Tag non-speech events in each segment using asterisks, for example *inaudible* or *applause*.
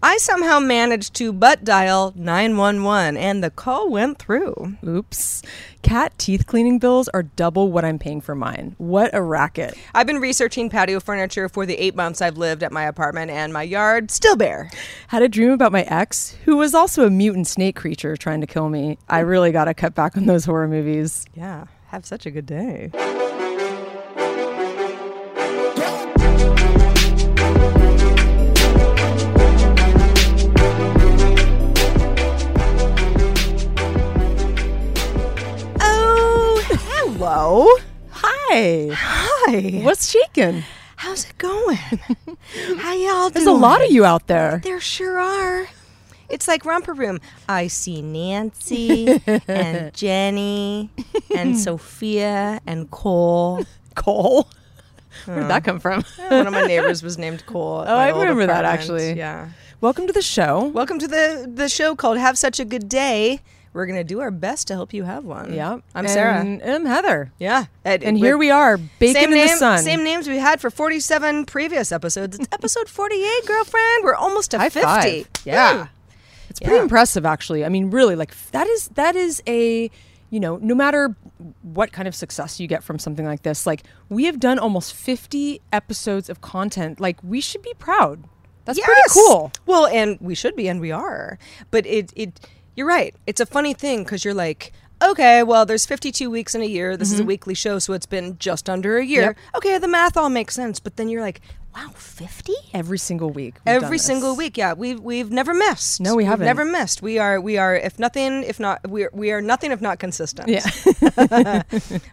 I somehow managed to butt dial 911 and the call went through. Oops. Cat teeth cleaning bills are double what I'm paying for mine. What a racket. I've been researching patio furniture for the eight months I've lived at my apartment, and my yard still bare. Had a dream about my ex, who was also a mutant snake creature trying to kill me. I really gotta cut back on those horror movies. Yeah, have such a good day. Hello. Hi. Hi. What's shaking? How's it going? *laughs* How y'all doing? There's a lot of you out there. There sure are. It's like romper room. I see Nancy *laughs* and Jenny and *laughs* Sophia and Cole. Cole. Where did that hmm. come from? One of my neighbors was named Cole. Oh, I remember that, actually. Yeah. Welcome to the show. Welcome to the the show called Have Such a Good Day. We're gonna do our best to help you have one. Yeah. I'm Sarah. And I'm Heather. Yeah. And, And here we are, bacon same in name, the sun. Same names we had for 47 previous episodes. It's *laughs* episode 48, girlfriend. We're almost to High 50. five. Yeah. Hmm. It's pretty Yeah. impressive, actually. I mean, really, like that is that is a you know, no matter what kind of success you get from something like this, like we have done almost 50 episodes of content. Like we should be proud. That's pretty cool. Well, and we should be, and we are. But it, it, you're right. It's a funny thing because you're like, okay, well, there's 52 weeks in a year. This is a weekly show, so it's been just under a year. Mm-hmm. Yep. Okay, the math all makes sense. But then you're like, wow, 50? Every single week. Every single week, yeah. We've we've never missed. No, we We've haven't. never missed. We are we are if nothing, if not we are, we are nothing if not consistent. Yeah. *laughs*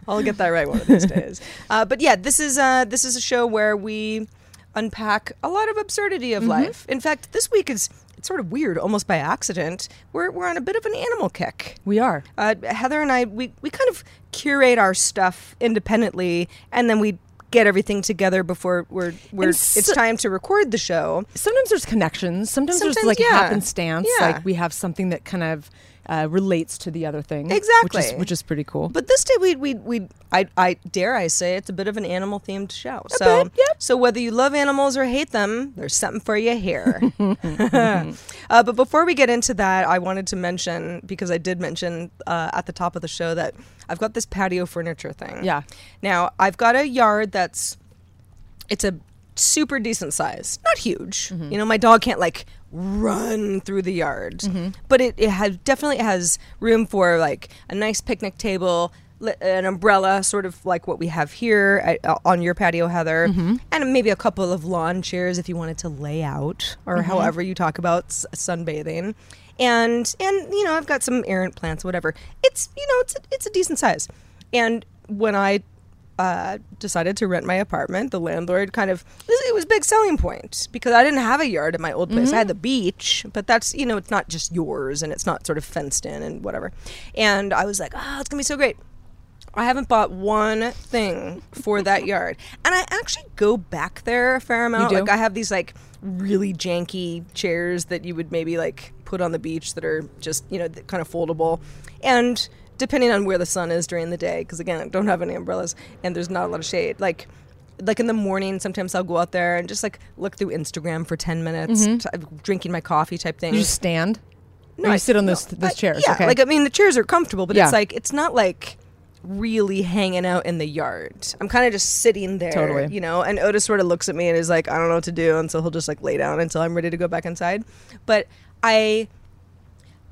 I'll get that right one of these days. *laughs* Uh, but yeah, this is uh, this is a show where we unpack a lot of absurdity Mm-hmm. of life. In fact, this week is it's sort of weird, almost by accident. We're we're on a bit of an animal kick. we are. Uh, Heather and I, we, we kind of curate our stuff independently, and then we get everything together before we're, we're And it's time to record the show. Sometimes there's connections. Sometimes, there's like yeah. happenstance. Yeah. Like we have something that kind of uh, relates to the other thing. Which Exactly. is, which is pretty cool. But this day we we we I I dare I say it's a bit of an animal themed show. so bit, yep. so whether you love animals or hate them, there's something for you here. *laughs* *laughs* uh, but before we get into that, I wanted to mention because I did mention uh, at the top of the show that I've got this patio furniture thing. Yeah. Now I've got a yard that's it's a super decent size, not huge. Mm-hmm. You know, my dog can't like run through the yard, Mm-hmm. but it, it has definitely has room for like a nice picnic table, li- an umbrella, sort of like what we have here at, uh, on your patio, Heather, Mm-hmm. and maybe a couple of lawn chairs if you wanted to lay out or Mm-hmm. however you talk about s- sunbathing. And and you know I've got some errant plants, whatever. It's you know it's a, it's a decent size. And when I uh, decided to rent my apartment, the landlord kind of it was a big selling point because I didn't have a yard at my old place. I had the beach, but that's you know it's not just yours and it's not sort of fenced in and whatever. And I was like, oh, it's gonna be so great. I haven't bought one thing for that *laughs* yard, and I actually go back there a fair amount. Like I have these like really janky chairs that you would maybe like put on the beach that are just you know kind of foldable, and depending on where the sun is during the day, because again I don't have any umbrellas and there's not a lot of shade. Like like in the morning, sometimes I'll go out there and just like look through Instagram for ten minutes, mm-hmm. t- drinking my coffee type thing. You just stand. No, or I- sit on no, those those I- chairs. Yeah, okay. like I mean, the chairs are comfortable, but Yeah. it's like it's not like really hanging out in the yard. I'm kind of just sitting there, Totally. you know. And Otis sort of looks at me and is like, I don't know what to do, and so he'll just like lay down until I'm ready to go back inside. But I,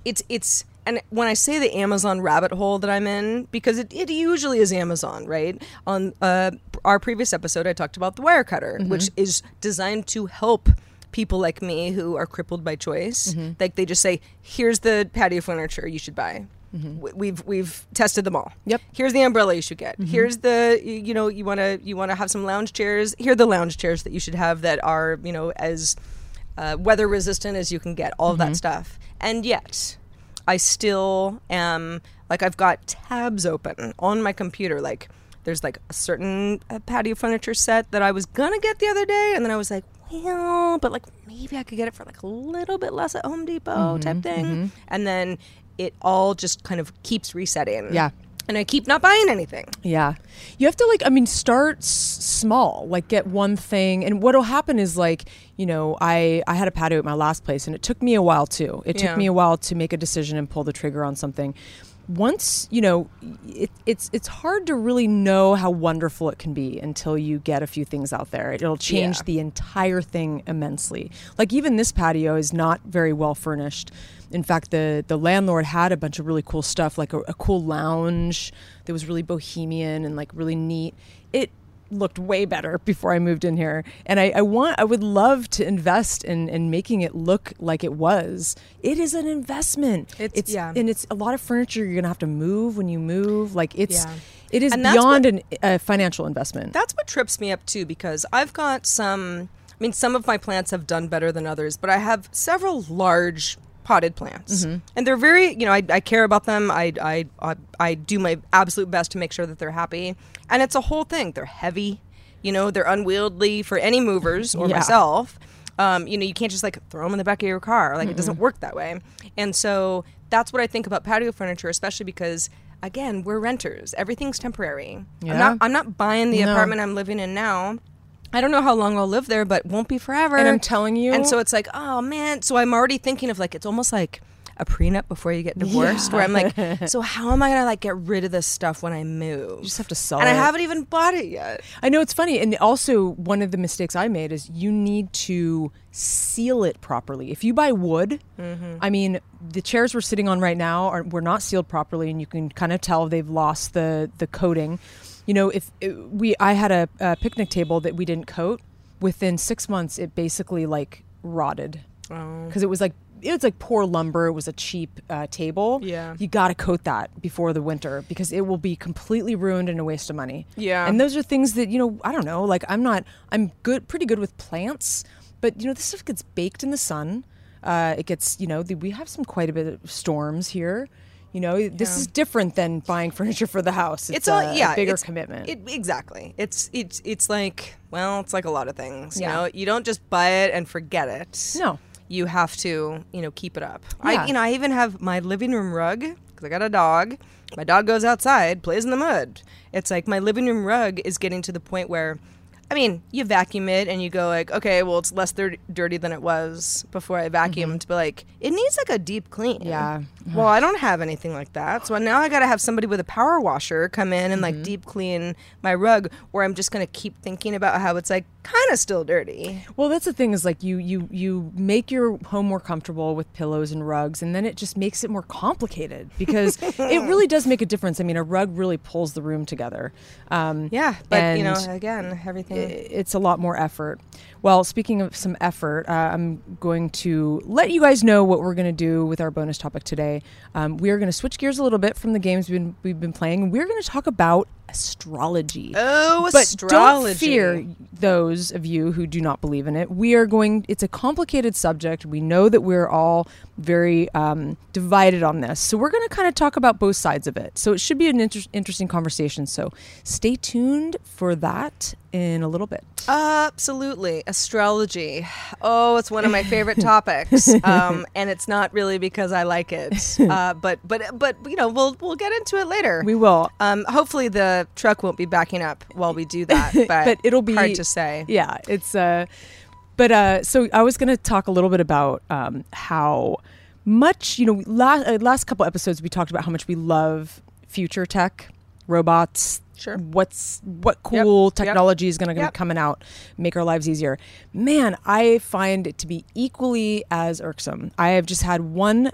it's it's. And when I say the Amazon rabbit hole that I'm in, because it, it usually is Amazon, right? On uh, our previous episode, I talked about the Wirecutter, mm-hmm. which is designed to help people like me who are crippled by choice. Mm-hmm. Like they just say, "Here's the patio furniture you should buy." Mm-hmm. W- We've we've tested them all. Yep. Here's the umbrella you should get. Here's the you, you know you want to you want to have some lounge chairs. Here are the lounge chairs that you should have that are you know as uh, weather resistant as you can get. All of that stuff. And yet, I still am like I've got tabs open on my computer. Like there's like a certain uh, patio furniture set that I was gonna get the other day, and then I was like, well, but like maybe I could get it for like a little bit less at Home Depot Mm-hmm, type thing, and then it all just kind of keeps resetting. Yeah. And I keep not buying anything. Yeah. You have to like I mean start s- small, like get one thing and what'll happen is like, you know, I I had a patio at my last place and it took me a while too. It Yeah. took me a while to make a decision and pull the trigger on something. Once, you know, it, it's it's hard to really know how wonderful it can be until you get a few things out there. It'll change Yeah. the entire thing immensely. Like even this patio is not very well furnished. In fact, the the landlord had a bunch of really cool stuff, like a, a cool lounge that was really bohemian and like really neat. It looked way better *laughs* before I moved in here, and I, I want I would love to invest in in making it look like it was. It is an investment. It's- yeah. and it's a lot of furniture you're gonna have to move when you move. Like it's Yeah. it is beyond an, a financial investment. That's what trips me up too because I've got some I mean some of my plants have done better than others, but I have several large potted plants. And they're very, you know, I, I care about them. I, I I I do my absolute best to make sure that they're happy. And it's a whole thing. They're heavy. You know, they're unwieldy for any movers or Yeah. myself. Um, you know, you can't just like throw them in the back of your car. Like it doesn't work that way. And so that's what I think about patio furniture, especially because again, we're renters. Everything's temporary. I'm Yeah. not I'm not buying the No. apartment I'm living in now. I don't know how long I'll live there, but won't be forever. And I'm telling you- And so it's like, oh man. So I'm already thinking of like it's almost like a prenup before you get divorced, where I'm like, so how am I gonna like get rid of this stuff when I move? you just have to sell it. and I haven't even bought it yet. I know it's funny, and also one of the mistakes I made is you need to seal it properly. If you buy wood, Mm-hmm. I mean, the chairs we're sitting on right now are were not sealed properly, and you can kind of tell they've lost the the coating. You know, if it, we, I had a, a picnic table that we didn't coat. Within six months, it basically like rotted Oh. because it was like it was like poor lumber. It was a cheap uh, table. Yeah. you got to coat that before the winter because it will be completely ruined and a waste of money. Yeah. and those are things that you know. I don't know. Like I'm not. I'm good, pretty good with plants, but you know this stuff gets baked in the sun. Uh, it gets you know the, we have some quite a bit of storms here. You know this is different than buying furniture for the house. It's, It's all a, yeah, bigger it's- commitment. It, exactly. It's it's it's like well, it's like a lot of things. Yeah. You know, you don't just buy it and forget it. No. you have to you know keep it up. Yeah. I you know I even have my living room rug because I got a dog. My dog goes outside, plays in the mud. It's like my living room rug is getting to the point where. I mean, you vacuum it and you go like, okay, well, it's less dir- dirty than it was before I vacuumed, but like, it needs like a deep clean. Mm-hmm. Yeah. Well, I don't have anything like that, so now I got to have somebody with a power washer come in and Mm-hmm. like deep clean my rug, where I'm just gonna keep thinking about how it's like kind of still dirty. Well, that's the thing is like you you you make your home more comfortable with pillows and rugs, and then it just makes it more complicated because *laughs* it really does make a difference. I mean, a rug really pulls the room together. Um, Yeah, but you know, again, everything. Mm. i- it's a lot more effort. Well, speaking of some effort, uh, I'm going to let you guys know what we're going to do with our bonus topic today. Um, we are going to switch gears a little bit from the games we've been, we've been playing. We're going to talk about astrology. Oh, astrology. but astrology. don't fear those of you who do not believe in it. We are going. It's a complicated subject. We know that we're all very um, divided on this, so we're going to kind of talk about both sides of it. So it should be an inter- interesting conversation. So stay tuned for that in a little bit. Absolutely, astrology. Oh, it's one of my favorite topics, *laughs* um, and it's not really because I like it, *laughs* uh, but but but you know, we'll we'll get into it later. We will. Um, hopefully, the truck won't be backing up while we do that, *laughs* but, but it'll be hard to say. Yeah, it's uh, but uh, so I was going to talk a little bit about um, how much you know. Last uh, last couple episodes we talked about how much we love future tech, robots. Sure. What's what cool Yep. technology is going to be coming out, make our lives easier. Man, I find it to be equally as irksome. I have just had one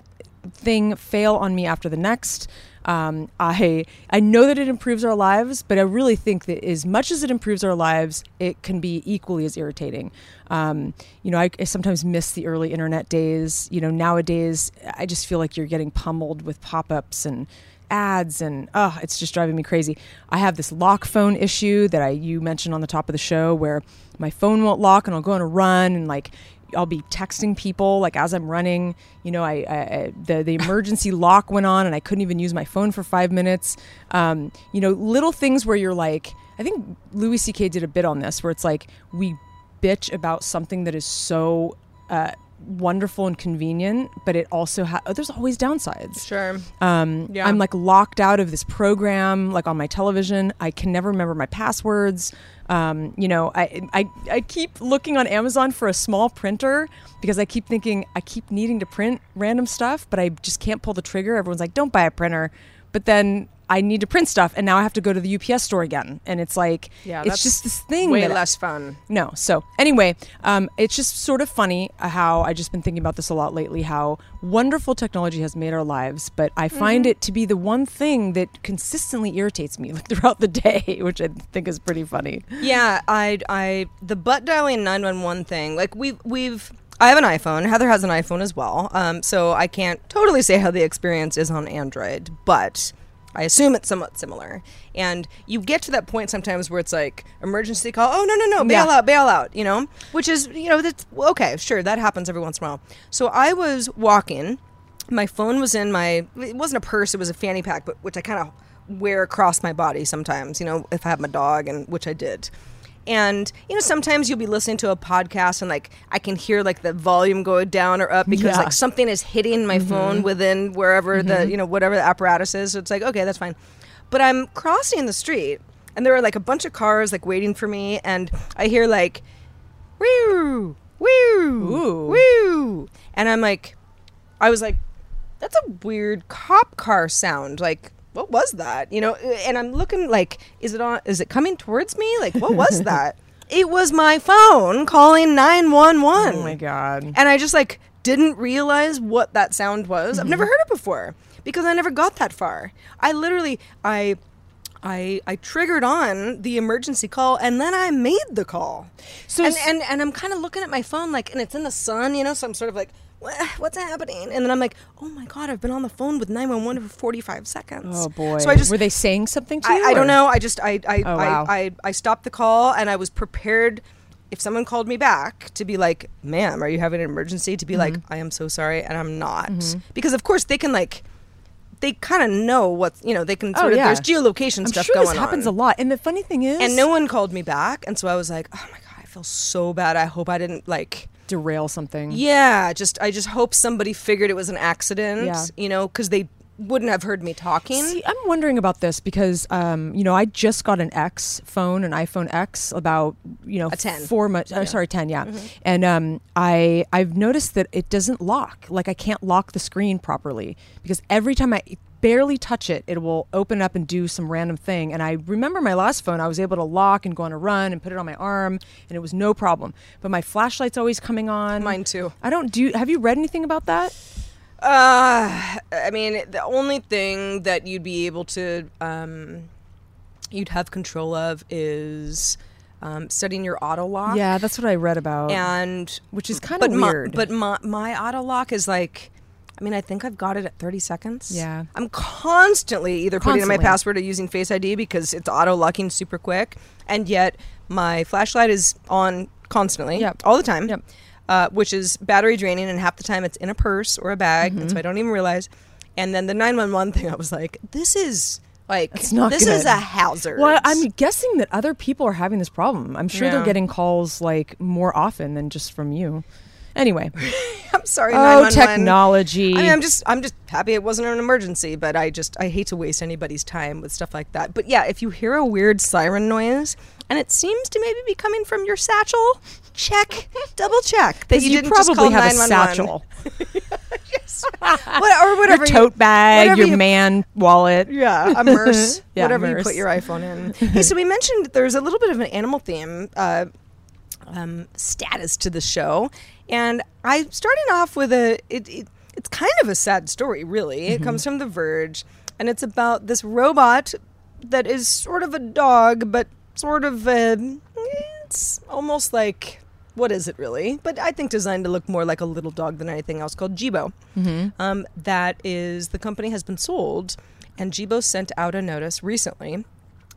thing fail on me after the next. Um, I I know that it improves our lives, but I really think that as much as it improves our lives, it can be equally as irritating. Um, you know, I, I sometimes miss the early internet days. You know, nowadays I just feel like you're getting pummeled with pop-ups and ads and oh it's just driving me crazy i have this lock phone issue that i you mentioned on the top of the show where my phone won't lock and i'll go on a run and like I'll be texting people like as I'm running. You know, I, I the the emergency *laughs* lock went on and I couldn't even use my phone for five minutes. Um, you know, little things where you're like, I think Louis C.K. did a bit on this where it's like we bitch about something that is so uh, wonderful and convenient, but it also ha- there's always downsides. Sure. Um, Yeah. I'm like locked out of this program, like on my television. I can never remember my passwords. Um, you know, I, I I keep looking on Amazon for a small printer because I keep thinking I keep needing to print random stuff, but I just can't pull the trigger. Everyone's like, "Don't buy a printer," but then I need to print stuff, and now I have to go to the UPS store again, and it's like, Yeah, it's just this thing. Way that I- less fun. no. So anyway, um, it's just sort of funny how I just been thinking about this a lot lately. How wonderful technology has made our lives, but I find Mm-hmm. it to be the one thing that consistently irritates me *laughs* like throughout the day, *laughs* which I think is pretty funny. Yeah, I, I, the butt dialing nine one one thing. Like we've, we've. I have an iPhone. Heather has an iPhone as well. Um, so I can't totally say how the experience is on Android, but I assume it's somewhat similar. And you get to that point sometimes where it's like emergency call. Oh no no no, bail Yeah. out, bail out. You know, which is you know that's okay, sure that happens every once in a while. So I was walking. My phone was in my. It wasn't a purse. It was a fanny pack, but which I kind of wear across my body sometimes. You know, if I have my dog, and which I did. And you know, sometimes you'll be listening to a podcast and like I can hear like the volume go down or up because Yeah. like something is hitting my mm-hmm. phone within wherever the mm-hmm. you know whatever the apparatus is. So it's like okay, that's fine. But I'm crossing the street and there are like a bunch of cars like waiting for me, and I hear like, woo, woo, woo, and I'm like, I was like, that's a weird cop car sound. Like, what was that? You know, and I'm looking like, is it on? Is it coming towards me? Like, what was *laughs* that? It was my phone calling nine one one. Oh my god! And I just like didn't realize what that sound was. I've Mm-hmm. never heard it before because I never got that far. I literally I I I triggered on the emergency call and then I made the call. So and and, and I'm kind of looking at my phone like and it's in the sun, you know, so I'm sort of like "Wha- What's happening? And then I'm like, oh my god, I've been on the phone with 911 for 45 seconds. Oh boy! So I just were they saying something to you? I, I don't know. I just I I, Oh, wow. I, I I stopped the call and I was prepared if someone called me back to be like, "Ma'am, are you having an emergency?" To be like, Mm-hmm. "I am so sorry," and I'm not, because of course they can like. They kind of know what you know. They can Oh sort of. yeah. There's geolocation I'm stuff sure going this happens on. a lot. And the funny thing is, and no one called me back, and so I was like, "Oh my god, I feel so bad. I hope I didn't like." Derail something. Yeah, just I just hope somebody figured it was an accident. Yeah. You know, because they wouldn't have heard me talking. See, I'm wondering about this because, um, you know, I just got an X phone, an iPhone X, about you know A 10. four months. Oh, sorry, ten, yeah. And um, I I've noticed that it doesn't lock. Like I can't lock the screen properly because every time I barely touch it, it will open up and do some random thing. And I remember my last phone, I was able to lock and go on a run and put it on my arm, and it was no problem. But my flashlight's always coming on. Mine too. I don't do. Have you read anything about that? Uh, I mean, the only thing that you'd be able to, um, you'd have control of is um, setting your auto lock. Yeah, that's what I read about. And Which is but my- weird. but my my auto lock is like, I mean, I think I've got it at 30 seconds. Yeah. I'm constantly either putting in my password or using Face ID because it's auto locking super quick, and yet my flashlight is on constantly, Yep. all the time. Yep. Uh, which is battery draining, and half the time it's in a purse or a bag, and so Mm-hmm. I don't even realize. And then the 911 thing, I was like, this is like, It's not this is a hazard. Well, I'm guessing that other people are having this problem. I'm sure they're getting calls like more often than just from you. Anyway, *laughs* I'm sorry. Oh, technology. I mean, I'm just I'm just happy it wasn't an emergency, but I just I hate to waste anybody's time with stuff like that. But yeah, if you hear a weird siren noise and it seems to maybe be coming from your satchel, check, *laughs* double check that you, you, didn't just probably call have a 911. satchel, *laughs* What, or whatever. your tote you, bag, your you- man wallet. Yeah, a merce, Yeah, whatever you put your iPhone in. hey, so we mentioned there's a little bit of an animal theme uh, um, status to the show, and I'm starting off with a it, it it's kind of a sad story, really. It comes from The Verge, and it's about this robot that is sort of a dog, but sort of a, it's almost like what is it really? But I think designed to look more like a little dog than anything else, called Jibo. Um, that is the company has been sold, and Jibo sent out a notice recently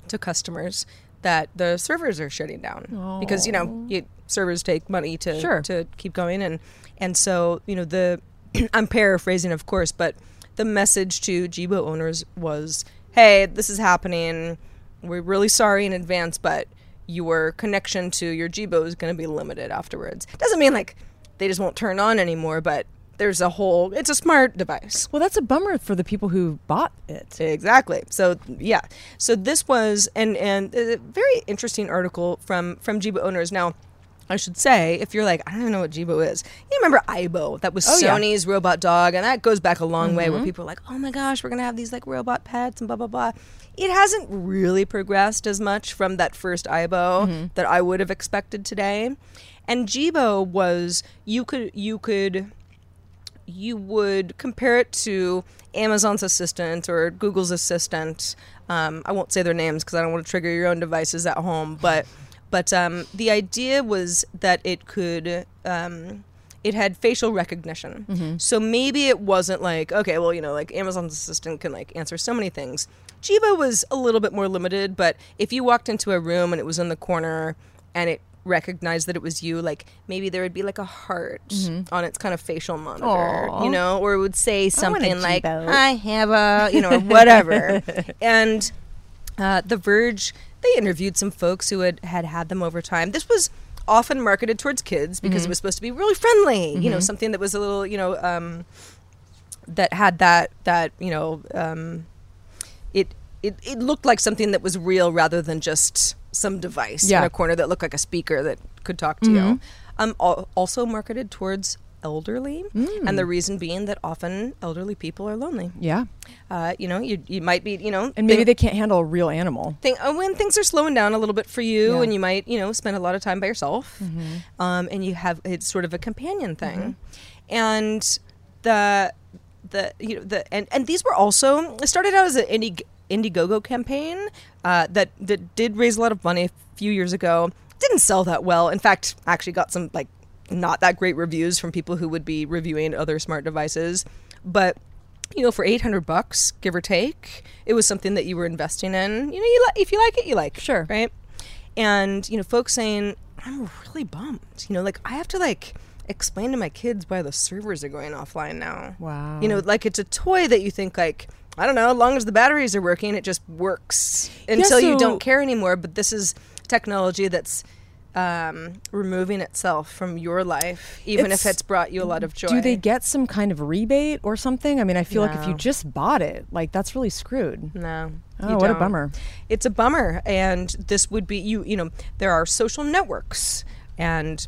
to customers that the servers are shutting down. Because you know oh. you, servers take money to Sure. to keep going. And and so you know the *clears throat* I'm paraphrasing of course but the message to Jibo owners was hey this is happening. We're really sorry in advance but your connection to your Jibo is going to be limited afterwards. Doesn't mean like they just won't turn on anymore but there's a whole it's a smart device Well, that's a bummer for the people who bought it. Exactly. So yeah. So this was and and a very interesting article from from Jibo owners. Now, I should say, if you're like, I don't even know what Jibo is. You remember Aibo? That was Oh, yeah. Mm-hmm. Sony's robot dog, and that goes back a long way. Where people are like, oh my gosh, we're gonna have these like robot pets and blah blah blah. It hasn't really progressed as much from that first Aibo Mm-hmm. that I would have expected today. And Jibo was you could you could you would compare it to Amazon's assistant or Google's assistant. Um, I won't say their names because I don't want to trigger your own devices at home. But but um, the idea was that it could. Um, it had facial recognition, so maybe it wasn't like okay, well, you know, like Amazon's assistant can like answer so many things. Jibo was a little bit more limited, but if you walked into a room and it was in the corner and it recognized that it was you, like maybe there would be like a heart on its kind of facial monitor, Aw. you know, or it would say something like "I have a," you know, or *laughs* whatever. and uh, The Verge, they interviewed some folks who had, had had them over time. This was often marketed towards kids because it was supposed to be really friendly, you know, something that was a little, you know, um, that had that that you know, um, it, it it looked like something that was real rather than just some device in a corner that looked like a speaker that could talk to you. Um, al- also marketed towards elderly, and the reason being that often elderly people are lonely. Yeah. Uh, you know, you you might be, you know, And maybe think- they can't handle a real animal. think uh, when things are slowing down a little bit for you, Yeah. and you might, you know, spend a lot of time by yourself, um, and you have it's sort of a companion thing, and the the you know the and and these were also it started out as an indie Indiegogo campaign uh, that that did raise a lot of money a few years ago. Didn't sell that well. In fact, actually got some like not that great reviews from people who would be reviewing other smart devices, but you know, for 800 bucks, give or take, it was something that you were investing in. You know, you li- if you like it, you like it. Sure. Right. And, you know, folks saying, I'm really bummed. You know, like I have to like explain to my kids why the servers are going offline now. Wow. You know, like it's a toy that you think like, I don't know, as long as the batteries are working, it just works until you so- don't care anymore. But this is technology that's um, removing itself from your life, even if It's- it's brought you a lot of joy. Do they get some kind of rebate or something? I mean, I feel like if you just bought it, like that's really screwed. No. Oh, you what a don't. bummer. It's a bummer. And this would be you you know, there are social networks and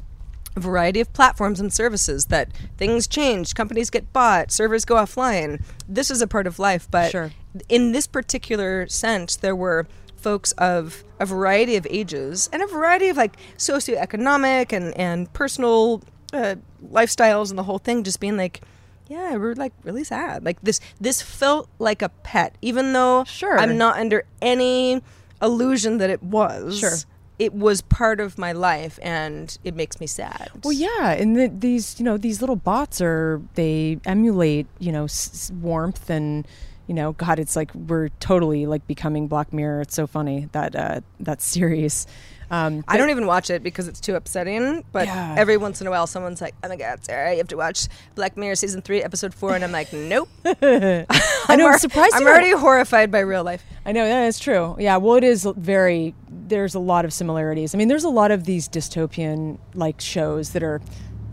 a variety of platforms and services that things change, companies get bought, servers go offline. This is a part of life, but Sure. in this particular sense, there were folks of a variety of ages and a variety of like socioeconomic and and personal uh, lifestyles and the whole thing just being like yeah we're like really sad like this this felt like a pet even though Sure. i'm not under any illusion that it was Sure. It was part of my life and it makes me sad Well, yeah, and the, these, you know, these little bots are they emulate, you know, s- warmth and, you know, God, it's like we're totally like becoming Black Mirror. It's so funny that uh, that series. Um, I don't even watch it because it's too upsetting. But Yeah. every once in a while, someone's like, "Oh my God, Sarah, you have to watch Black Mirror season three, episode four. and I'm like, "Nope." *laughs* *laughs* I know. I'm surprised. I'm already horrified by real life. I know that is true. Yeah, well, it is very. There's a lot of similarities. I mean, there's a lot of these dystopian like shows that are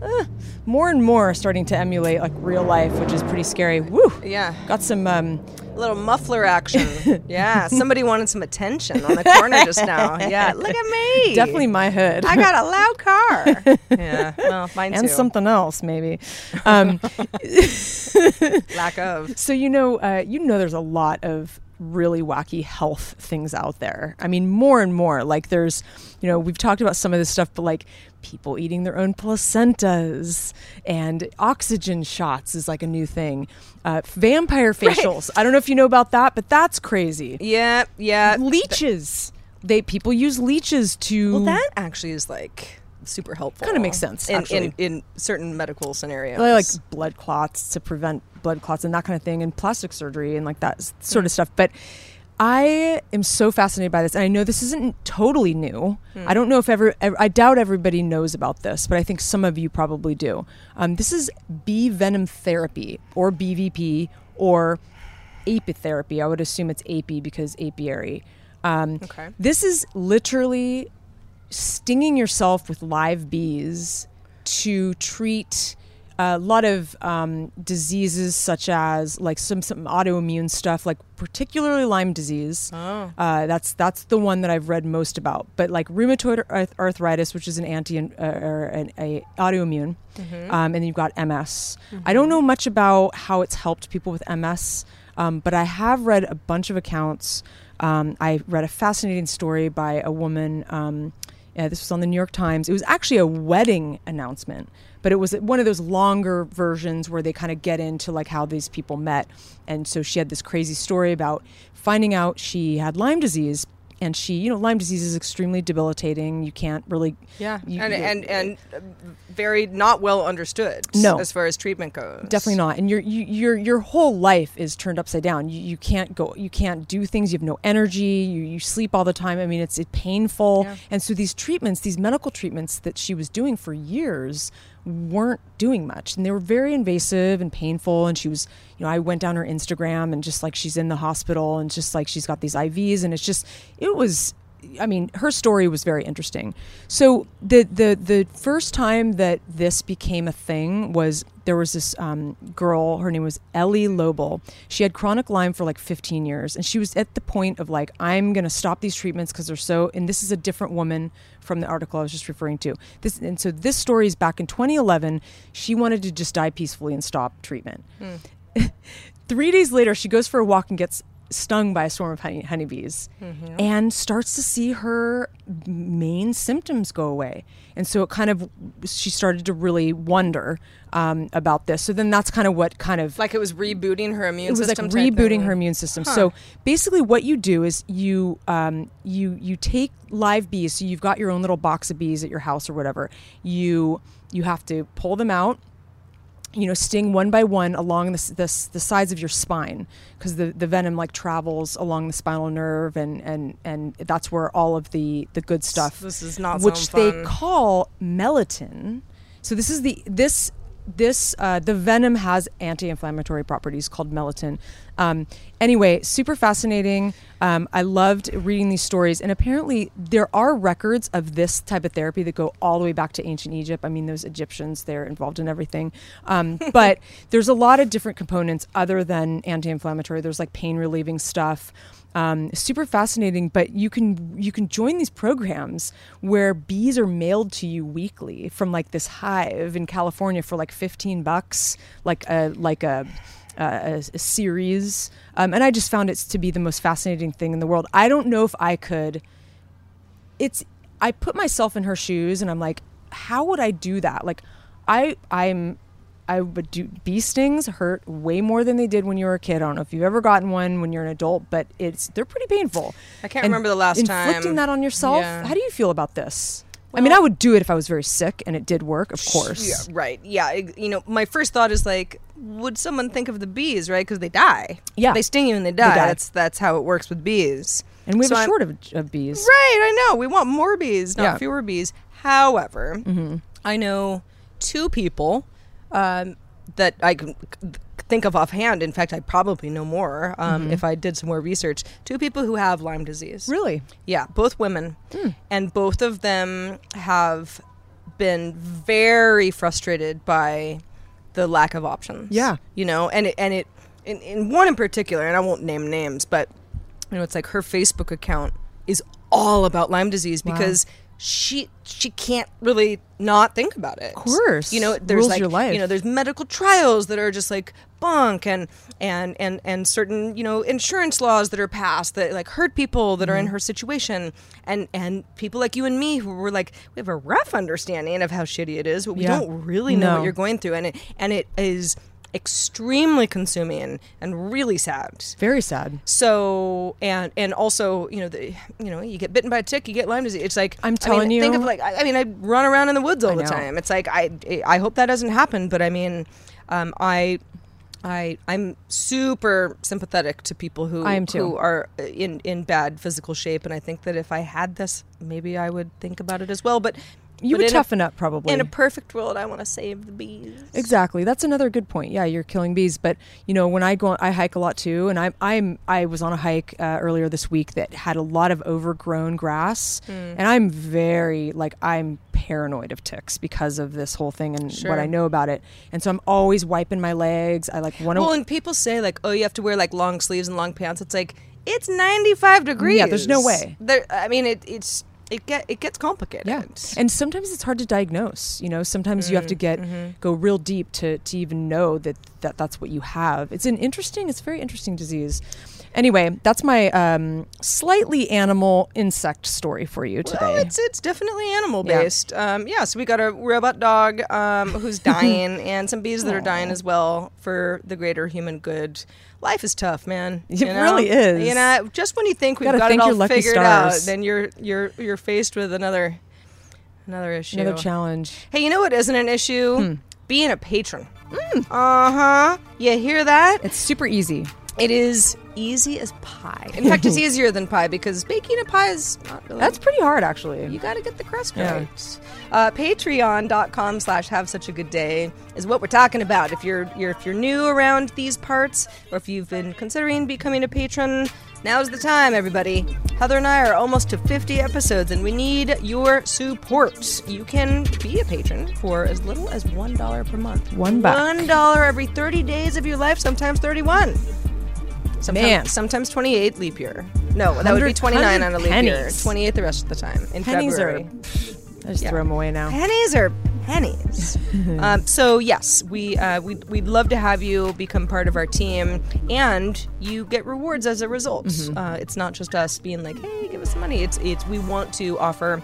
eh, more and more starting to emulate like real life, which is pretty scary. Woo! Yeah. Got some um, little muffler action. *laughs* yeah, somebody wanted some attention on the corner just now. Yeah, look at me. definitely my hood. I got a loud car. *laughs* yeah, well, mine and too. something else maybe. *laughs* Um, lack of. so you know, uh, you know, there's a lot of really wacky health things out there. I mean, more and more. Like there's, you know, we've talked about some of this stuff, but like people eating their own placentas and oxygen shots is like a new thing. Uh, vampire *laughs* facials. I don't know if you know about that, but that's crazy. Yeah, yeah. Leeches. They people use leeches to. Well, that actually is like super helpful. Kinda makes sense, in, in in certain medical scenarios. Like blood clots to prevent blood clots and that kind of thing and plastic surgery and like that sort of stuff. But i am so fascinated by this and i know this isn't totally new. I don't know if ever, ev- i doubt everybody knows about this but i think some of you probably do. Um, this is bee venom therapy or bvp or apitherapy. I would assume it's api because apiary. Um, Okay. this is literally stinging yourself with live bees to treat a lot of um, diseases such as like some some autoimmune stuff like particularly Lyme disease. Oh. Uh, that's that's the one that I've read most about. But like rheumatoid arth- arthritis, which is an anti uh, or an a autoimmune, um, and then you've got MS. I don't know much about how it's helped people with MS, um, but I have read a bunch of accounts. Um, I read a fascinating story by a woman. Yeah, this was on the New York Times. It was actually a wedding announcement, but it was one of those longer versions where they kind of get into like how these people met. And so she had this crazy story about finding out she had Lyme disease. And she, you know, Lyme disease is extremely debilitating. You can't really, yeah, you- and, you- and and very not well understood. No. as far as treatment goes. Definitely not. And your you, your your whole life is turned upside down. You, you can't go. You can't do things. You have no energy. You, you sleep all the time. I mean, it's it painful. Yeah. And so these treatments, these medical treatments that she was doing for years, weren't doing much, and they were very invasive and painful. And she was, you know, I went down her Instagram and just like she's in the hospital and just like she's got these IVs, and it's just it was I mean, her story was very interesting. So the the the first time that this became a thing was there was this um, girl. Her name was Ellie Lobel. She had chronic Lyme for like 15 years, and she was at the point of like, I'm going to stop these treatments because they're so. And this is a different woman from the article I was just referring to. This and so this story is back in 2011. She wanted to just die peacefully and stop treatment. Hmm. *laughs* Three days later, she goes for a walk and gets stung by a swarm of honey, honeybees and starts to see her main symptoms go away. And so it kind of, she started to really wonder um, about this. So then that's kind of what kind of like it was rebooting her immune system. it was like system. type rebooting thing. her immune system. So basically, what you do is you um, you you take live bees. So you've got your own little box of bees at your house or whatever. You you have to pull them out. You know, sting one by one along the the, the sides of your spine because the, the venom like travels along the spinal nerve and and and that's where all of the the good stuff This is not which they fun. call melatonin. So this is the this this uh, the venom has anti-inflammatory properties called melatonin. Um, anyway, super fascinating. Um, I loved reading these stories, and apparently there are records of this type of therapy that go all the way back to ancient Egypt. I mean, those Egyptians they're involved in everything, um, *laughs* but there's a lot of different components other than anti-inflammatory. There's like pain relieving stuff um, super fascinating but you can you can join these programs where bees are mailed to you weekly from like this hive in california for like 15 bucks like a like a a, a series. Um, and i just found it to be the most fascinating thing in the world. I don't know if i could it's i put myself in her shoes and i'm like how would i do that? Like i i'm I would do bee stings hurt way more than they did when you were a kid. I don't know if you've ever gotten one when you're an adult, but it's they're pretty painful. I can't And remember the last inflicting time. Inflicting that on yourself. Yeah. How do you feel about this? I mean, I would do it if I was very sick and it did work, of course. Yeah, right. Yeah. You know, my first thought is like, would someone think of the bees, right? Because they die. Yeah. They sting you and they die. die. That's that's how it works with bees. And we have So a I'm- shortage of bees. Right. I know. We want more bees, not Yeah. Mm-hmm. fewer bees. However, I know two people um, that I can think of offhand. In fact, I probably know more um, if I did some more research. Two people who have Lyme disease. Mm-hmm. Really? Yeah, both women, and both of them have been very frustrated by the lack of options. Yeah. you know, and it, and it in, in one in particular, and I won't name names, but you know, it's like her Facebook account is all about Lyme disease Wow. She she can't really not think about it. Of course. you know, there's Rules like your life. you know, there's medical trials that are just like bunk and and and and certain you know insurance laws that are passed that like hurt people that are Mm-hmm. in her situation and and people like you and me who were like we have a rough understanding of how shitty it is but we Yeah. don't really know No. what you're going through and it and it is extremely consuming and really sad Very sad. so and and also you know the you know you get bitten by a tick you get Lyme disease it's like I'm I mean, telling think of like I, I mean I run around in the woods all I the know. time it's like I I hope that doesn't happen but I mean um, I I I'm super sympathetic to people who I am too. who are in in bad physical shape and I think that if I had this maybe I would think about it as well but You but would in a- toughen up probably. in a perfect world I want to save the bees Exactly. That's another good point. Yeah, you're killing bees. But you know, when I go, I hike a lot too, and I'm I'm I was on a hike uh, earlier this week that had a lot of overgrown grass, Hmm. and I'm very like I'm paranoid of ticks because of this whole thing and what I know about it, and so I'm always wiping my legs. I like want to. Well, and people say like, oh, you have to wear like long sleeves and long pants. It's like it's 95 degrees. Yeah, there's no way. There, I mean, it, it's it get it gets complicated. Yeah, and sometimes it's hard to diagnose. You know, sometimes you have to mm, get mm-hmm. go real deep to to even know that that that's what you have. It's an interesting. It's a very interesting disease. Anyway, that's my um, slightly animal insect story for you today. Well, it's it's definitely animal based. Yeah. Um, yeah, so we got a robot dog um, who's *laughs* dying, and some bees that are dying as well for the greater human good. Life is tough, man. *laughs* It you know? really is. You know, just when you think we've Gotta it all figured out, then you're you're you're faced with another another issue. Another challenge. Hey, you know what isn't an issue? Hmm. Being a patron. Uh huh. You hear that? It's super easy. It is easy as pie. In fact, it's *laughs* easier than pie because baking a pie is not really. That's pretty hard, actually. you got to get the crust Yeah. right. Uh, Patreon.com slash have such a good day is what we're talking about. If you're, you're if you're new around these parts or if you've been considering becoming a patron, now's the time, everybody. Heather and I are almost to 50 episodes and we need your support. You can be a patron for as little as $1 per month. One buck. $1 every 30 days of your life, sometimes 31. Sometimes, Man. sometimes 28 leap year. No, that would be 29 on a leap year. 28 the rest of the time in Pennies February. are. I just Yeah. throw them away now. Pennies are pennies. *laughs* um, so yes, we uh, we we'd love to have you become part of our team, and you get rewards as a result. Mm-hmm. Uh, it's not just us being like, hey, give us some money. It's it's we want to offer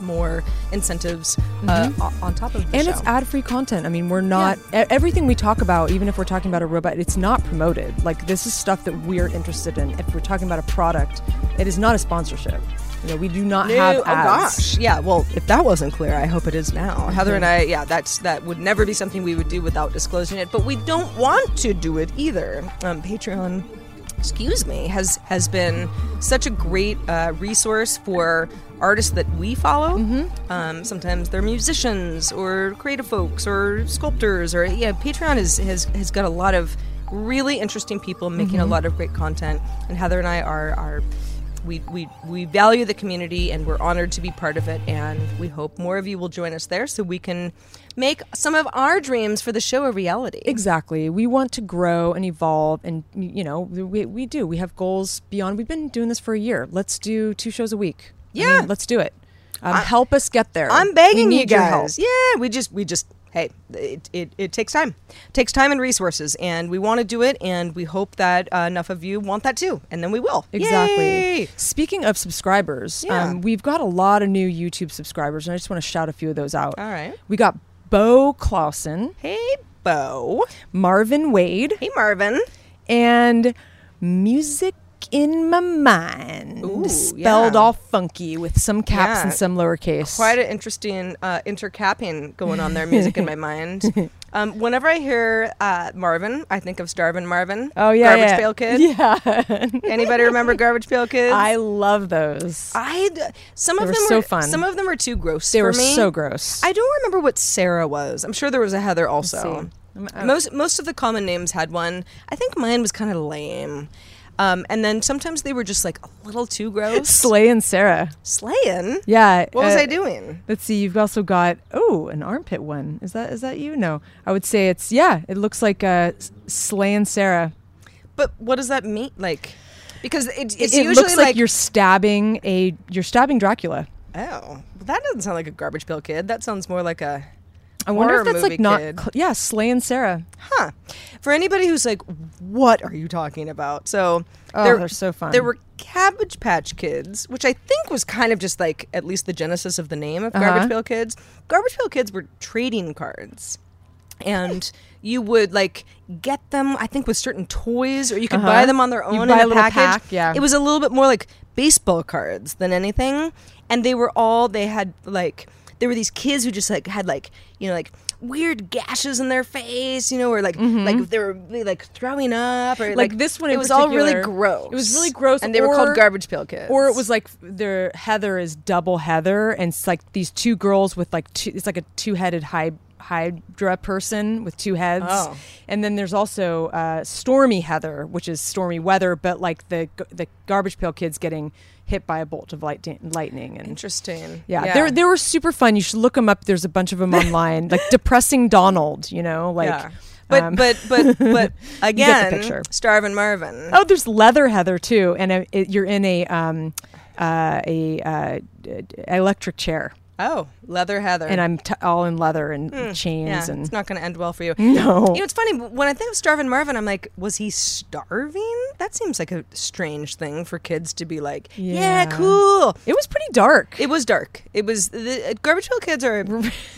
more incentives uh, on top of the Mm-hmm. and show. it's ad-free content. I mean, we're not e- everything we talk about, even if we're talking about a robot, it's not promoted. Like this is stuff that we're interested in. If we're talking about a product, it is not a sponsorship. You know, we do not No, have oh ads. gosh, yeah. Well, if that wasn't clear, I hope it is now. Heather and I, yeah, that's that would never be something we would do without disclosing it. But we don't want to do it either. Um, Patreon, excuse me, has has been such a great uh, resource for artists that we follow. Um, sometimes they're musicians or creative folks or sculptors or yeah. Patreon is, has has got a lot of really interesting people making a lot of great content, and Heather and I are are we, we, we value the community and we're honored to be part of it and we hope more of you will join us there so we can make some of our dreams for the show a reality Exactly. We want to grow and evolve, and you know, we, we do. We have goals beyond. We've been doing this for a year. Let's do two shows a week. I Yeah. mean, let's do it. Um, help us get there. i'm begging you need your help. guys yeah we just we just hey it, it, it takes time it takes time and resources and we want to do it and we hope that uh, enough of you want that too and then we will Exactly. Yay! Speaking of subscribers, Yeah. um, we've got a lot of new YouTube subscribers, and I just want to shout a few of those out. All right. We got Bo Clausen, hey bo Marvin Wade, hey marvin and Music in My Mind. Ooh, spelled yeah. all funky with some caps Yeah. and some lowercase. quite an interesting uh, intercapping going on there, music in my mind. *laughs* Um, whenever I hear uh, Marvin, I think of Starvin' Marvin. oh yeah, Garbage yeah. Pail Kid. *laughs* Yeah, Anybody remember Garbage Pail Kids? I love those. I d- some They of were them so were fun. Some of them were too gross. they were me. so gross. I don't remember what Sarah was. I'm sure there was a Heather also. see. I'm- I- Most most of the common names had one. I think mine was kind of lame. Um, and then sometimes they were just like a little too gross. Slay and Sarah. Slaying. Yeah. What was uh, I doing? Let's see. You've also got oh an armpit one. Is that is that you? No, I would say it's yeah. It looks like uh, Slay and Sarah. But what does that mean? Like, because it, it's It, usually looks like, like you're stabbing a you're stabbing Dracula. Oh, that doesn't sound like a garbage pail kid. That sounds more like a I wonder if that's like not kid. cl- yeah Slay and Sarah. Huh. For anybody who's like, what are you talking about? So Oh, there, they're so fun. There were Cabbage Patch Kids, which I think was kind of just like at least the genesis of the name of Garbage Uh-huh. Pail Kids. Garbage Pail Kids were trading cards. And you would like get them, I think, with certain toys, or you could buy Uh-huh. them on their own buy in a a little package. pack, yeah. It was a little bit more like baseball cards than anything. And they were all they had like there were these kids who just like had like you know like weird gashes in their face, you know, or like like they were like throwing up, or Mm-hmm. Like this one It was all really gross. it was really gross, and they were called garbage pail kids. Or it was like their Heather is double Heather, and it's like these two girls with like two. It's like a two-headed hy- Hydra person with two heads. Oh. And then there's also uh, Stormy Heather, which is stormy weather, but like the the garbage pail kids getting hit by a bolt of light lightning and. interesting. Yeah, They, they were super fun. You should look them up. There's a bunch of them *laughs* online, like depressing Donald. You know, like, yeah. But um, but but *laughs* but again. Starvin Marvin. Oh, there's leather Heather too, and it, you're in a um, uh, a uh, electric chair, Oh, leather Heather. and I'm t- all in leather and chains Hmm, yeah, and it's not going to end well for you. no. You know, it's funny when I think of Starvin Marvin. I'm like, was he starving? That seems like a strange thing for kids to be like. Yeah, Yeah. cool. it was pretty dark. It was dark. It was the uh, garbage pail kids are.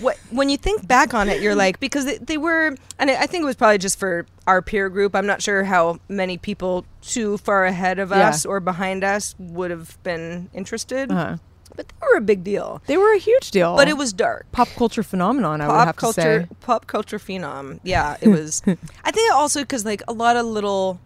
what when you think back on it, you're like because they, they were, and I I think it was probably just for our peer group. I'm not sure how many people too far ahead of Yeah. us or behind us would have been interested, uh-huh. But they were a big deal. They were a huge deal, But it was dark. pop culture phenomenon. I would have culture, to say. pop culture phenom. Yeah, it was. *laughs* I think also because like a lot of little,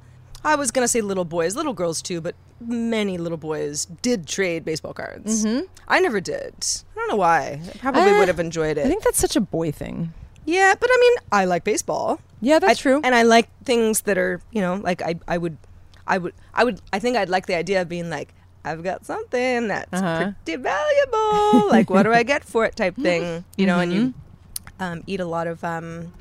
I was gonna say little boys, little girls too, but many little boys did trade baseball cards. Mm-hmm. I never did. I don't know why. I probably Uh, would have enjoyed it. I think that's such a boy thing. yeah, but I mean, I like baseball. Yeah, that's I- true. And I like things that are, you know, like I, I would, I would, I would, I think I'd like the idea of being like, I've got something that's Uh-huh. pretty valuable. like, what do I get for it? Type thing, *laughs* you know. And you Mm-hmm. um, eat a lot of um,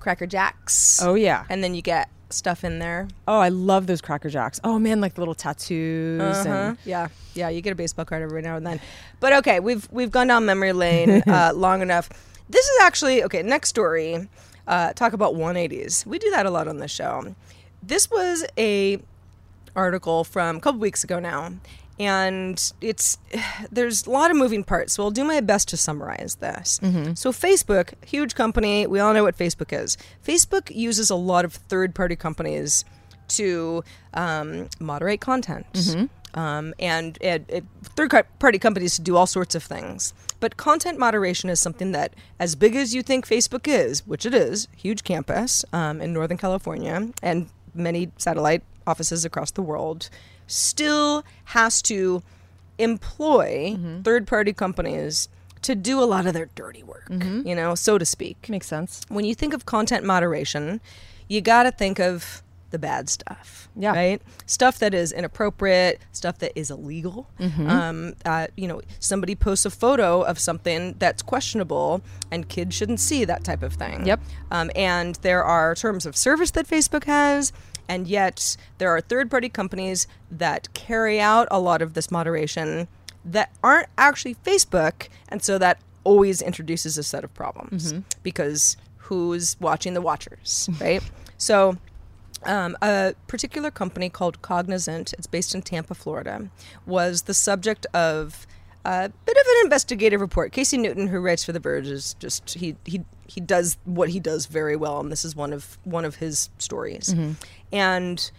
Cracker Jacks. oh yeah. and then you get stuff in there. Oh, I love those Cracker Jacks. Oh man, like the little tattoos Uh-huh. and Yeah, yeah, you get a baseball card every now and then. But okay, we've we've gone down memory lane *laughs* uh, long enough. This is actually okay. Next story. Uh, talk about 180s. We do that a lot on the show. This was a article from a couple weeks ago now, and it's *sighs* there's a lot of moving parts. So I'll do my best to summarize this. So Facebook, huge company. We all know what Facebook is. Facebook uses a lot of third-party companies to um, moderate content. Um, and third party companies to do all sorts of things. But content moderation is something that, as big as you think Facebook is, which it is, huge campus um, in Northern California and many satellite offices across the world, still has to employ third party companies to do a lot of their dirty work, you know, so to speak makes sense. when you think of content moderation, you got to think of the bad stuff. Yeah. Right? Stuff that is inappropriate, stuff that is illegal. Mm-hmm. Um, uh, you know, somebody posts a photo of something that's questionable and kids shouldn't see that type of thing. Yep. Um, and there are terms of service that Facebook has. And yet, there are third party companies that carry out a lot of this moderation that aren't actually Facebook. And so that always introduces a set of problems because who's watching the watchers, right? *laughs* so, um, a particular company called Cognizant, it's based in Tampa, Florida, was the subject of a bit of an investigative report. Casey Newton, who writes for The Verge, is just he he he does what he does very well, and this is one of one of his stories. And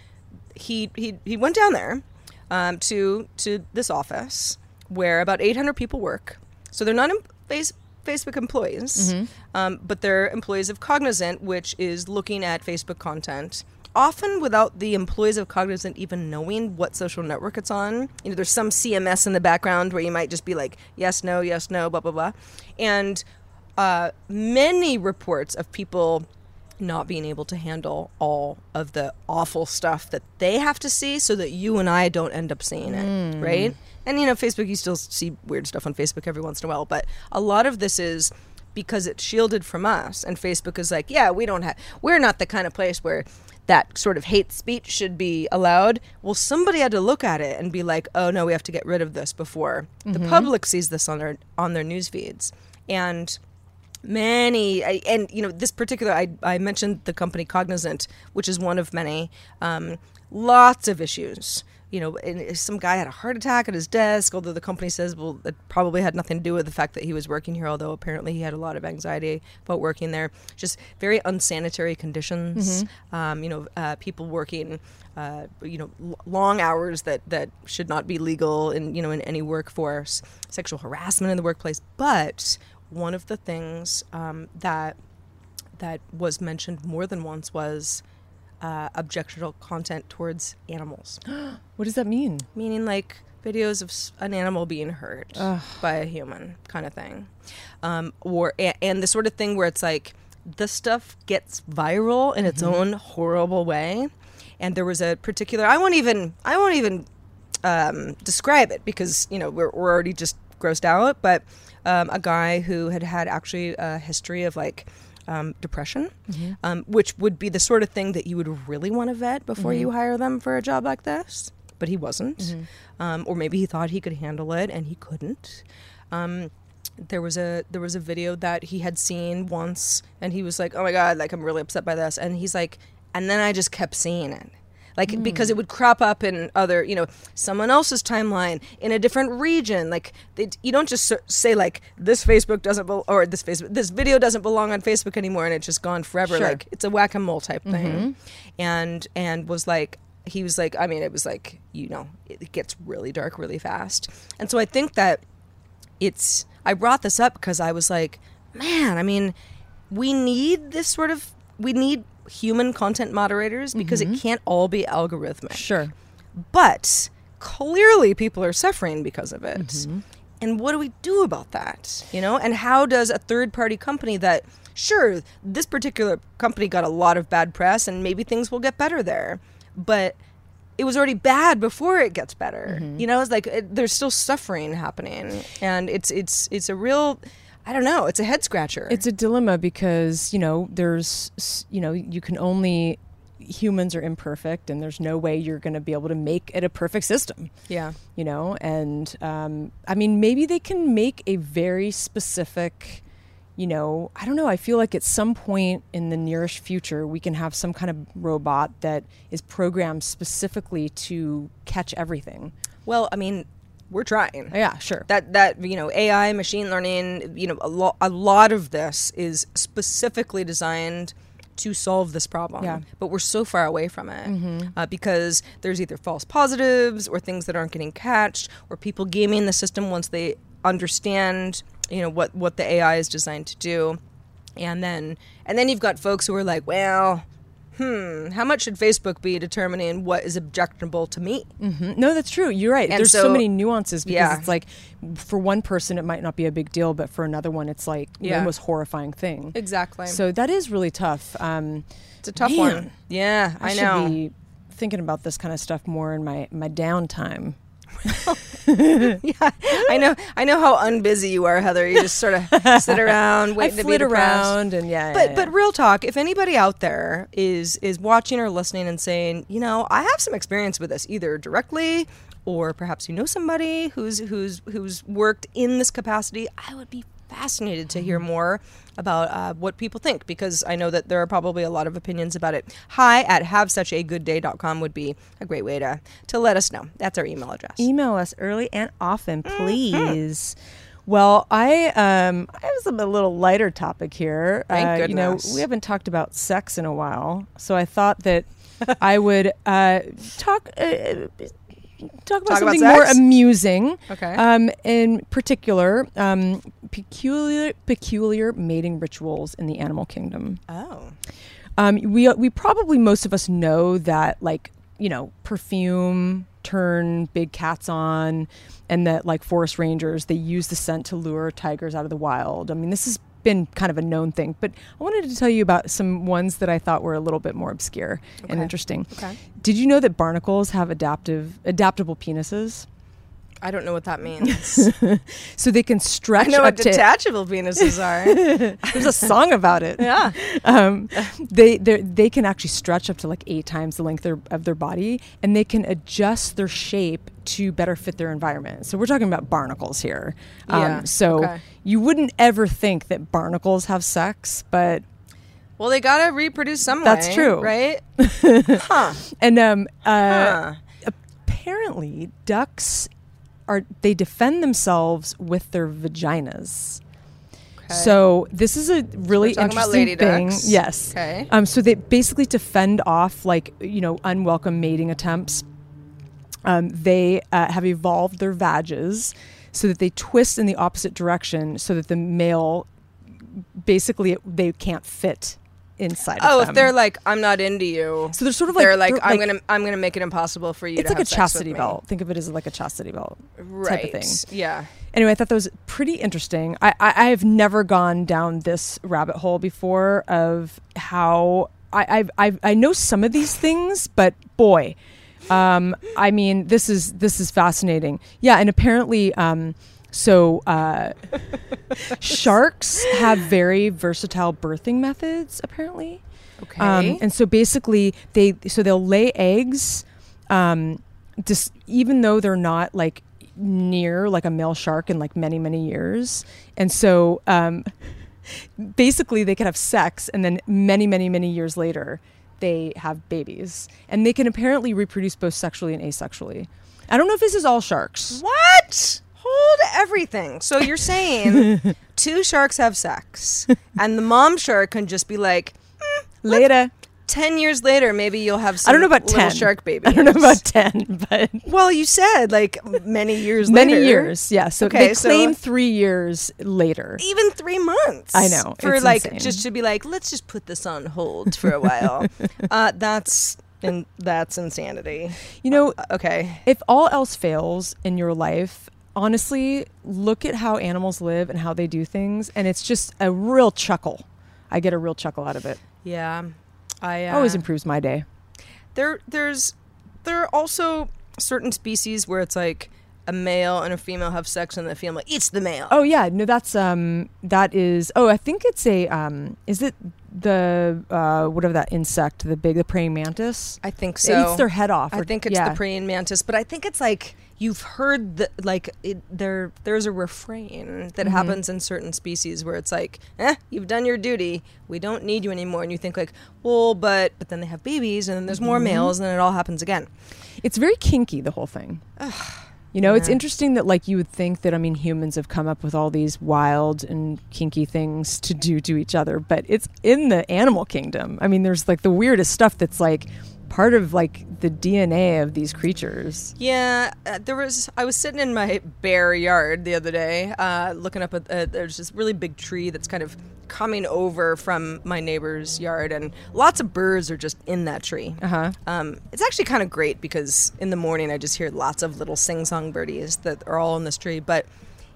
he he he went down there um, to to this office where about 800 people work. So they're not em- face, Facebook employees, um, but they're employees of Cognizant, which is looking at Facebook content. Often without the employees of Cognizant even knowing what social network it's on. You know, there's some CMS in the background where you might just be like, yes, no, yes, no, blah, blah, blah. And uh, many reports of people not being able to handle all of the awful stuff that they have to see so that you and I don't end up seeing it, right? And you know, Facebook, you still see weird stuff on Facebook every once in a while, but a lot of this is because it's shielded from us and Facebook is like, yeah, we don't have we're not the kind of place where that sort of hate speech should be allowed. Well, somebody had to look at it and be like, "Oh no, we have to get rid of this before the public sees this on their on their news feeds." And many I- and you know this particular I, I mentioned the company cognizant which is one of many um, lots of issues. You know and some guy had a heart attack at his desk although the company says well it probably had nothing to do with the fact that he was working here although apparently he had a lot of anxiety about working there. Just very unsanitary conditions um, you know uh, people working uh, you know l- long hours that that should not be legal in you know in any workforce. Sexual harassment in the workplace. But one of the things um, that that was mentioned more than once was uh, objectionable content towards animals, *gasps* What does that mean? meaning like videos of an animal being hurt by a human, kind of thing, um, or a- and the sort of thing where it's like the stuff gets viral in its own horrible way. And there was a particular I won't even I won't even um, describe it because you know we're, we're already just grossed out. But um, a guy who had had actually a history of like um, depression, um, which would be the sort of thing that you would really want to vet before you hire them for a job like this. But he wasn't, um, or maybe he thought he could handle it and he couldn't. Um, there was a there was a video that he had seen once, and he was like, "Oh my god, like I'm really upset by this," and he's like, and then I just kept seeing it like hmm. because it would crop up in other you know someone else's timeline in a different region. Like they, you don't just say like this facebook doesn't bel or this facebook this video doesn't belong on facebook anymore and it's just gone forever. Sure. like it's a whack-a-mole type mm-hmm. thing. And and was like he was like i mean it was like you know it gets really dark really fast. And so i think that it's I brought this up because I was like, man, I mean, we need this sort of we need human content moderators because it mm-hmm. can't all be algorithmic. Sure. But clearly people are suffering because of it. Mm-hmm. And what do we do about that? You know, and how does a third party company that sure, this particular company got a lot of bad press and maybe things will get better there, but it was already bad before it gets better. Mm-hmm. You know, it's like it, there's still suffering happening and it's it's it's a real I don't know, it's a head scratcher. It's a dilemma because, you know, there's, you know, you can only, humans are imperfect and there's no way you're going to be able to make it a perfect system, yeah. you know? And, um, I mean, maybe they can make a very specific, you know, I don't know. I feel like at some point in the nearest future, we can have some kind of robot that is programmed specifically to catch everything. Well, I mean, we're trying. Yeah, sure. that that you know AI, machine learning, you know, a lot a lot of this is specifically designed to solve this problem. Yeah. But we're so far away from it uh, because there's either false positives or things that aren't getting catched or people gaming the system once they understand you know what what the AI is designed to do, and then and then you've got folks who are like, well. Hmm, how much should Facebook be determining what is objectionable to me? Mm, No, that's true. You're right. And There's so, so- many nuances because Yeah. it's like for one person it might not be a big deal, but for another one it's like Yeah. the most horrifying thing. Exactly. So that is really tough. Um, It's a tough Man. one. Yeah, I, I, know. should be thinking about this kind of stuff more in my my downtime. *laughs* yeah, I know. I know how unbusy you are, Heather. You just sort of *laughs* sit around, waiting to be around and yeah. But yeah, but yeah. real talk, if anybody out there is is watching or listening and saying, you know, I have some experience with this, either directly or perhaps you know somebody who's who's who's worked in this capacity, I would be fascinated to Mm-hmm. hear more about uh, what people think because I know that there are probably a lot of opinions about it. Hi at havesuchagoodday.com would be a great way to to let us know. That's our email address. email us early and often, Mm-hmm. please. Well, I um I have some a little lighter topic here. Thank uh, You know, we haven't talked about sex in a while, so I thought that I would uh, talk. Uh, Talk about Talk about something more amusing. Okay. Um, in particular, um, peculiar peculiar mating rituals in the animal kingdom. oh. Um, we we probably most of us know that like you know perfume turn big cats on, and that like forest rangers they use the scent to lure tigers out of the wild. I mean this is been kind of a known thing. But I wanted to tell you about some ones that I thought were a little bit more obscure and interesting. Okay. Did you know that barnacles have adaptive adaptable penises? I don't know what that means. *laughs* So they can stretch I know what detachable penises are. *laughs* There's a song about it. yeah. um, they they they can actually stretch up to like eight times the length of their body, and they can adjust their shape to better fit their environment. So we're talking about barnacles here. Um, Yeah, So okay. you wouldn't ever think that barnacles have sex, but Well, they gotta reproduce some That's way, true. right? *laughs* huh. and um, uh, Huh. apparently ducks are they defend themselves with their vaginas. So this is a really about interesting thing. ducks. Yes. Okay. Um, so they basically to fend off like you know unwelcome mating attempts. Um, they uh, have evolved their vages so that they twist in the opposite direction, so that the male basically they can't fit inside. Oh, if they're like, I'm not into you. so they're sort of like they're like, they're I'm gonna, I'm gonna make it impossible for you It's to like a have sex with chastity belt. Think of it as like a chastity belt right? type of thing. Yeah. Anyway, I thought that was pretty interesting. I, I, I have never gone down this rabbit hole before of how I I've, I've, I know some of these things, but boy, um, I mean, this is this is fascinating. Yeah, and apparently, um, so uh, *laughs* sharks have very versatile birthing methods. Apparently, Okay. um, and so basically, they so they'll lay eggs, um, just even though they're not like near like a male shark in like many many years, and so um, basically they can have sex, and then many many many years later, they have babies, and they can apparently reproduce both sexually and asexually. I don't know if this is all sharks. what? Hold everything. So you're saying *laughs* two sharks have sex, and the mom shark can just be like, Later, ten years later, maybe you'll have. Some I don't know about ten shark babies. I don't know about ten, but Well, you said like many years later. *laughs* many later. years. Yeah, so Okay, they so- claim three years later. even three months. I know, For like insane. just to be like, let's just put this on hold for a while. *laughs* uh, that's and that's insanity. You know, Uh, okay. if all else fails in your life, honestly, look at how animals live and how they do things, and it's just a real chuckle. I get a real chuckle out of it. Yeah. I uh, Always improves my day. there there's there are also certain species where it's like a male and a female have sex and the female eats the male. Oh yeah, no, that's um, that is. Oh, I think it's a um, is it the uh, whatever that insect, the big, the praying mantis? I think It so. eats their head off. I think it's yeah. the praying mantis, but I think it's like you've heard the like it, there. There's a refrain that Mm-hmm. happens in certain species where it's like, eh, you've done your duty. We don't need you anymore. And you think like, well, but but then they have babies, and then there's more Mm-hmm. males, and then it all happens again. It's very kinky, the whole thing. You know, it's interesting that like you would think that I mean humans have come up with all these wild and kinky things to do to each other, but it's in the animal kingdom. I mean, there's like the weirdest stuff that's like part of like the DNA of these creatures. Yeah, uh, there was. I was sitting in my bare yard the other day, uh, looking up at. Uh, there's this really big tree that's kind of coming over from my neighbor's yard, and lots of birds are just in that tree. Uh huh. Um, it's actually kind of great because in the morning I just hear lots of little sing-song birdies that are all in this tree. But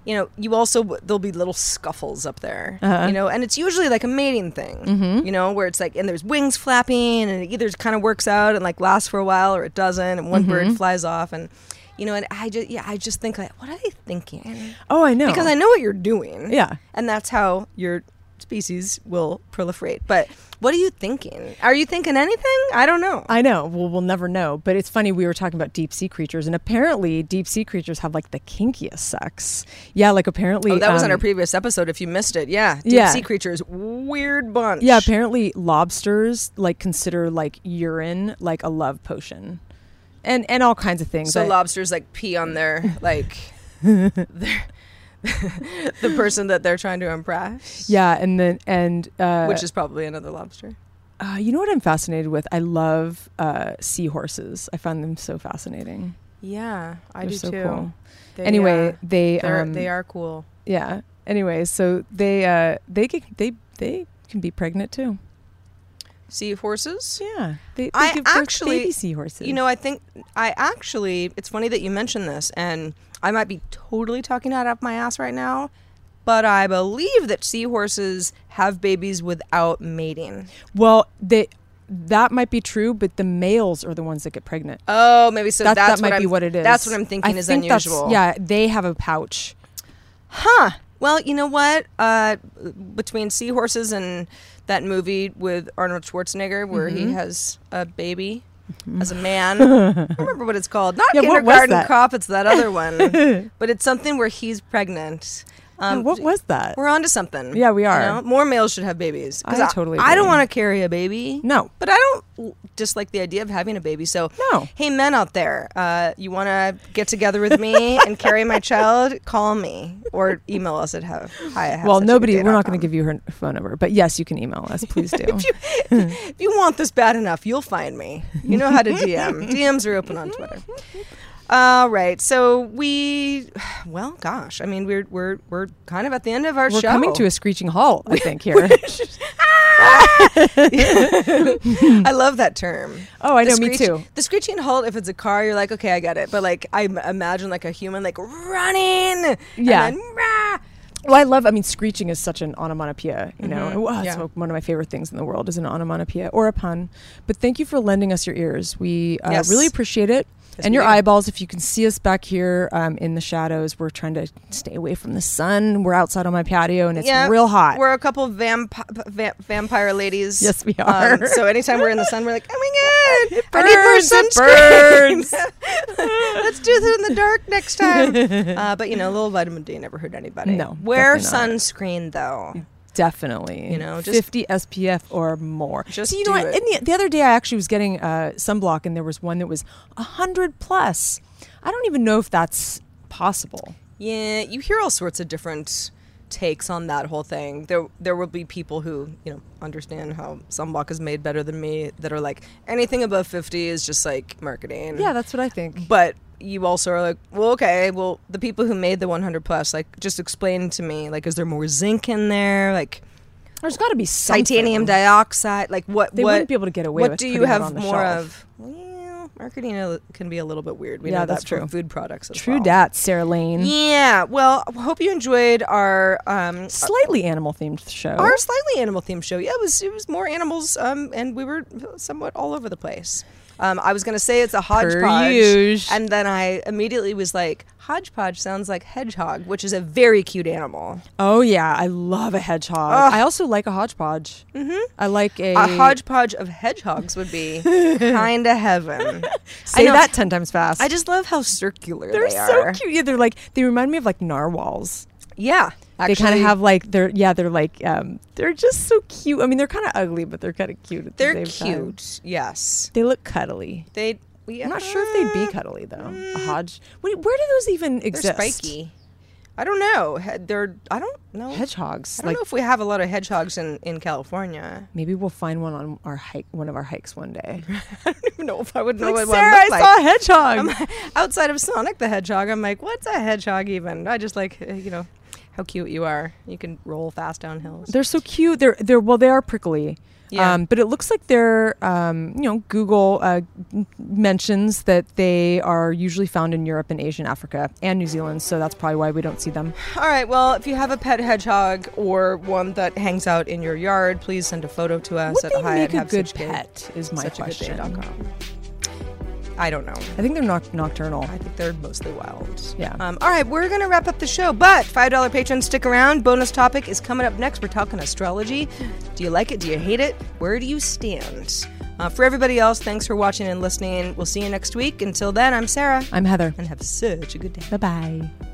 you know, you also there'll be little scuffles up there. Uh-huh. You know, and it's usually like a mating thing. Mm-hmm. You know, where it's like and there's wings flapping, and it either kind of works out and like lasts for a while, or it doesn't, and one Mm-hmm. bird flies off, and you know, and I just yeah, I just think like, what are they thinking? Oh, I know. Because I know what you're doing. Yeah. and that's how your species will proliferate. But what are you thinking? Are you thinking anything? I don't know. I know. Well, we'll never know. But it's funny. We were talking about deep sea creatures, and apparently, deep sea creatures have like the kinkiest sex. Yeah, like apparently. Oh, that was on um, our previous episode. If you missed it, yeah, deep Yeah. sea creatures, weird bunch. Yeah, apparently lobsters like consider like urine like a love potion, and and all kinds of things. So I- lobsters like pee on their like *laughs* their, *laughs* the person that they're trying to impress. yeah, and then and uh, which is probably another lobster. uh, you know what I'm fascinated with? I love uh, seahorses. I find them so fascinating. Yeah, I They're do so too. cool. They, anyway, uh, they um, they are cool. yeah. Anyway, so they uh they can, they they can be pregnant too. Seahorses. Yeah, they, they I actually- baby seahorses. You know, I think I actually. It's funny that you mentioned this, and I might be totally talking out of my ass right now. but I believe that seahorses have babies without mating. Well, they that might be true, but the males are the ones that get pregnant. Oh, maybe so. that, that's that might be what it is. That's what I'm thinking I is think that's- unusual. Yeah, they have a pouch. Huh. Well, you know what? Uh, between seahorses and that movie with Arnold Schwarzenegger, where he Mm-hmm. has a baby as a man. *laughs* I remember what it's called. Not Yeah, Kindergarten? Cop. It's that other one. *laughs* but it's something where he's pregnant. Yeah, what was that? We're on to something. Yeah, we you are. know? More males should have babies. I totally I don't want to carry a baby. No. But I don't dislike the idea of having a baby. So, No. hey, men out there, uh, you want to get together with me and carry my child? *laughs* Call me or email us at have. Hi, at Well, nobody. We're not going to give you her phone number, but yes, you can email us. *laughs* Please do. If you want this bad enough, you'll find me. You know how to DM. *laughs* DMs are open on Twitter. All right, so we, well, gosh, I mean, we're we're we're kind of at the end of our We're show. coming to a screeching halt. I think here. *laughs* I love that term. Oh, I The know, me too. The screeching halt, if it's a car, you're like, okay, I get it. But like, I imagine like a human like running. Yeah. And then, rah. Well, I love. I mean, screeching is such an onomatopoeia. You know, Well, it's Mm-hmm. Yeah. one of my favorite things in the world is an onomatopoeia or a pun. But thank you for lending us your ears. We uh, Yes. really appreciate it. Yes, and your do. eyeballs. If you can see us back here um, in the shadows, we're trying to stay away from the sun. We're outside on my patio, and it's Yeah, real hot. We're a couple vamp- va- vampire ladies. Um, Yes, we are. so anytime we're in the sun, we're like, oh my god, It I need more sunscreen. *laughs* Let's do this in the dark next time. *laughs* uh, but you know, a little vitamin D never hurt anybody. No, wear sunscreen though. Definitely. You know, just- 50 SPF or more. Just See, you know what? the, the other day, I actually was getting uh, sunblock, and there was one that was 100 plus. I don't even know if that's possible. Yeah, you hear all sorts of different takes on that whole thing. There there will be people who, you know, understand how sunblock is made better than me that are like anything above 50 is just like marketing. Yeah, that's what I think. But you also are like, well, okay, well, the people who made the 100 plus, like, just explain to me, like, is there more zinc in there? Like, There's got to be something. titanium dioxide? Like, what? They what, wouldn't be able to get away What do you have more shelf. of? Well, marketing can be a little bit weird. We Yeah, know that's that true. food products True well. dat, Sarah Lane. Yeah. Well, hope you enjoyed our um, Slightly animal themed show. our slightly animal themed show. Yeah, it was it was more animals, um, and we were somewhat all over the place. Um, I was gonna say it's a hodgepodge, and then I immediately was like, hodgepodge sounds like hedgehog, which is a very cute animal. oh, yeah. I love a hedgehog. Ugh. I also like a hodgepodge. Mm-hmm. I like a. A hodgepodge of hedgehogs would be *laughs* kind of heaven. *laughs* Say that 10 times fast. I just love how circular They're they so cute. Yeah, they're like, they remind me of like narwhals. Yeah, they kind of have like they're yeah they're like um they're just so cute. I mean they're kind of ugly, but they're kind of cute. At They're same time. cute. Yes, They look cuddly. they. Yeah. I'm not sure if they'd be cuddly though. A hodge. Wait, where do those even They're exist? spiky. I don't know. They're. I don't know. Hedgehogs. I don't like know if we have a lot of hedgehogs in, in California. maybe we'll find one on our hike, one of our hikes one day. *laughs* I don't even know if I would know like, what Sarah, one I like. saw a hedgehog. *laughs* Outside of Sonic the Hedgehog, I'm like, what's a hedgehog even? I just like, uh, you know, how cute you are. You can roll fast down hills. They're so cute. They're they're well they are prickly. Yeah. Um, but it looks like they're, um, you know, Google uh, mentions that they are usually found in Europe and Asia and Africa and New Zealand. So that's probably why we don't see them. All right. Well, if you have a pet hedgehog or one that hangs out in your yard, please send a photo to us Would at they hi make at a have good pet? Is my such a good question. I don't know. I think they're noc- nocturnal. I think they're mostly wild. Yeah. Um, all right, we're gonna wrap up the show, but five dollar patrons stick around. Bonus topic is coming up next. We're talking astrology. Do you like it? Do you hate it? Where do you stand? Uh, for everybody else, thanks for watching and listening. We'll see you next week. Until then, I'm Sarah, I'm Heather. and have such a good day. Bye bye.